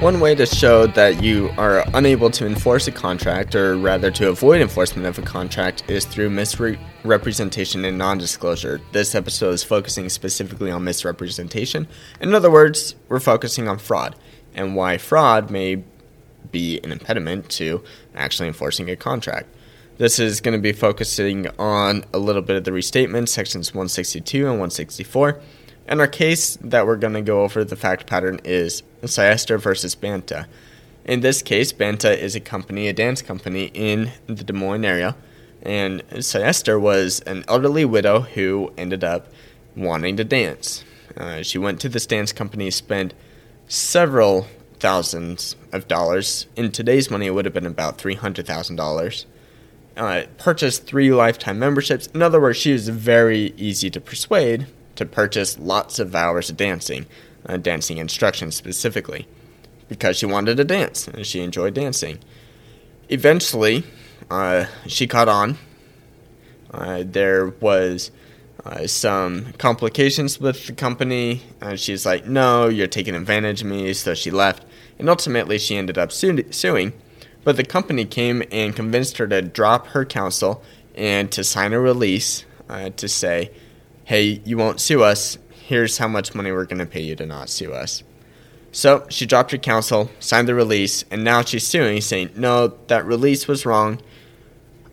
One way to show that you are unable to enforce a contract, or rather to avoid enforcement of a contract, is through misrepresentation and non disclosure. This episode is focusing specifically on misrepresentation. In other words, we're focusing on fraud and why fraud may be an impediment to actually enforcing a contract. This is going to be focusing on a little bit of the restatement, sections 162 and 164 and our case that we're going to go over the fact pattern is Syester versus Banta. In this case, Banta is a company, a dance company in the Des Moines area, and Syester was an elderly widow who ended up wanting to dance. Uh, she went to this dance company, spent several thousands of dollars. In today's money, it would have been about $300,000. Uh, purchased three lifetime memberships. In other words, she was very easy to persuade to purchase lots of hours of dancing, uh, dancing instruction specifically, because she wanted to dance and she enjoyed dancing. Eventually, uh, she caught on. Uh, there was uh, some complications with the company. and she's like, "No, you're taking advantage of me," so she left. And ultimately, she ended up su- suing. But the company came and convinced her to drop her counsel and to sign a release uh, to say hey, you won't sue us. Here's how much money we're going to pay you to not sue us. So she dropped her counsel, signed the release, and now she's suing, saying, no, that release was wrong.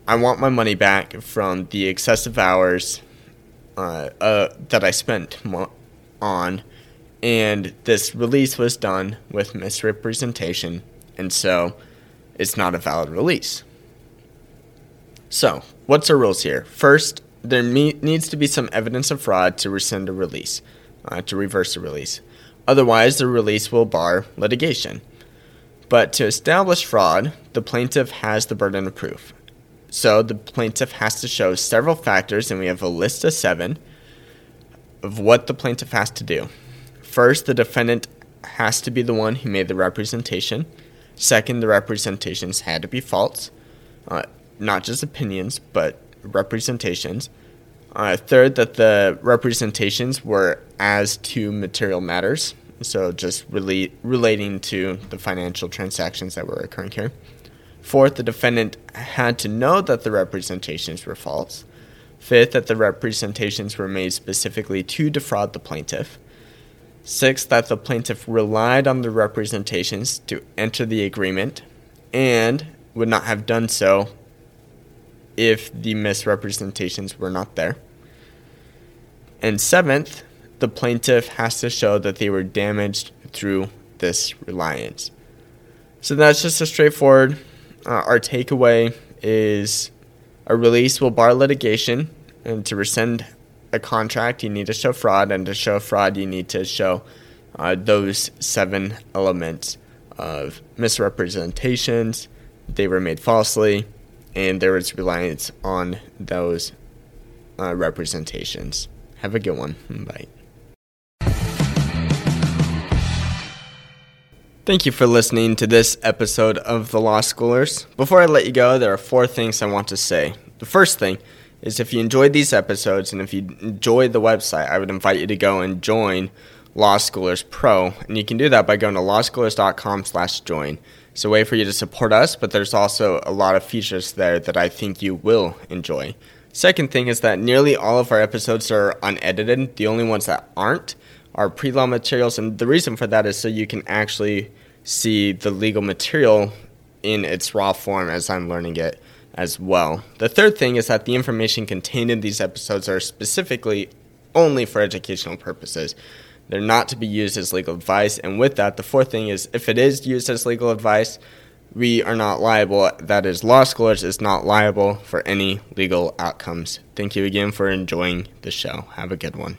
I want my money back from the excessive hours uh, uh, that I spent on. And this release was done with misrepresentation, and so it's not a valid release. So, what's our rules here? First, there me- needs to be some evidence of fraud to rescind a release, uh, to reverse a release. Otherwise, the release will bar litigation. But to establish fraud, the plaintiff has the burden of proof. So the plaintiff has to show several factors, and we have a list of seven of what the plaintiff has to do. First, the defendant has to be the one who made the representation. Second, the representations had to be false, uh, not just opinions, but representations. Uh, third, that the representations were as to material matters, so just really relating to the financial transactions that were occurring here. Fourth, the defendant had to know that the representations were false. Fifth, that the representations were made specifically to defraud the plaintiff. Sixth, that the plaintiff relied on the representations to enter the agreement and would not have done so if the misrepresentations were not there. And seventh, the plaintiff has to show that they were damaged through this reliance. So that's just a straightforward. Uh, our takeaway is a release will bar litigation, and to rescind a contract, you need to show fraud, and to show fraud, you need to show uh, those seven elements of misrepresentations, they were made falsely, and there was reliance on those uh, representations. Have a good one. Bye. Thank you for listening to this episode of The Law Schoolers. Before I let you go, there are four things I want to say. The first thing is if you enjoyed these episodes and if you enjoyed the website, I would invite you to go and join Law Schoolers Pro, and you can do that by going to lawschoolers.com/join. It's a way for you to support us, but there's also a lot of features there that I think you will enjoy. Second thing is that nearly all of our episodes are unedited. The only ones that aren't are pre law materials, and the reason for that is so you can actually see the legal material in its raw form as I'm learning it as well. The third thing is that the information contained in these episodes are specifically only for educational purposes. They're not to be used as legal advice. And with that, the fourth thing is if it is used as legal advice, we are not liable. That is, Law Schoolers is not liable for any legal outcomes. Thank you again for enjoying the show. Have a good one.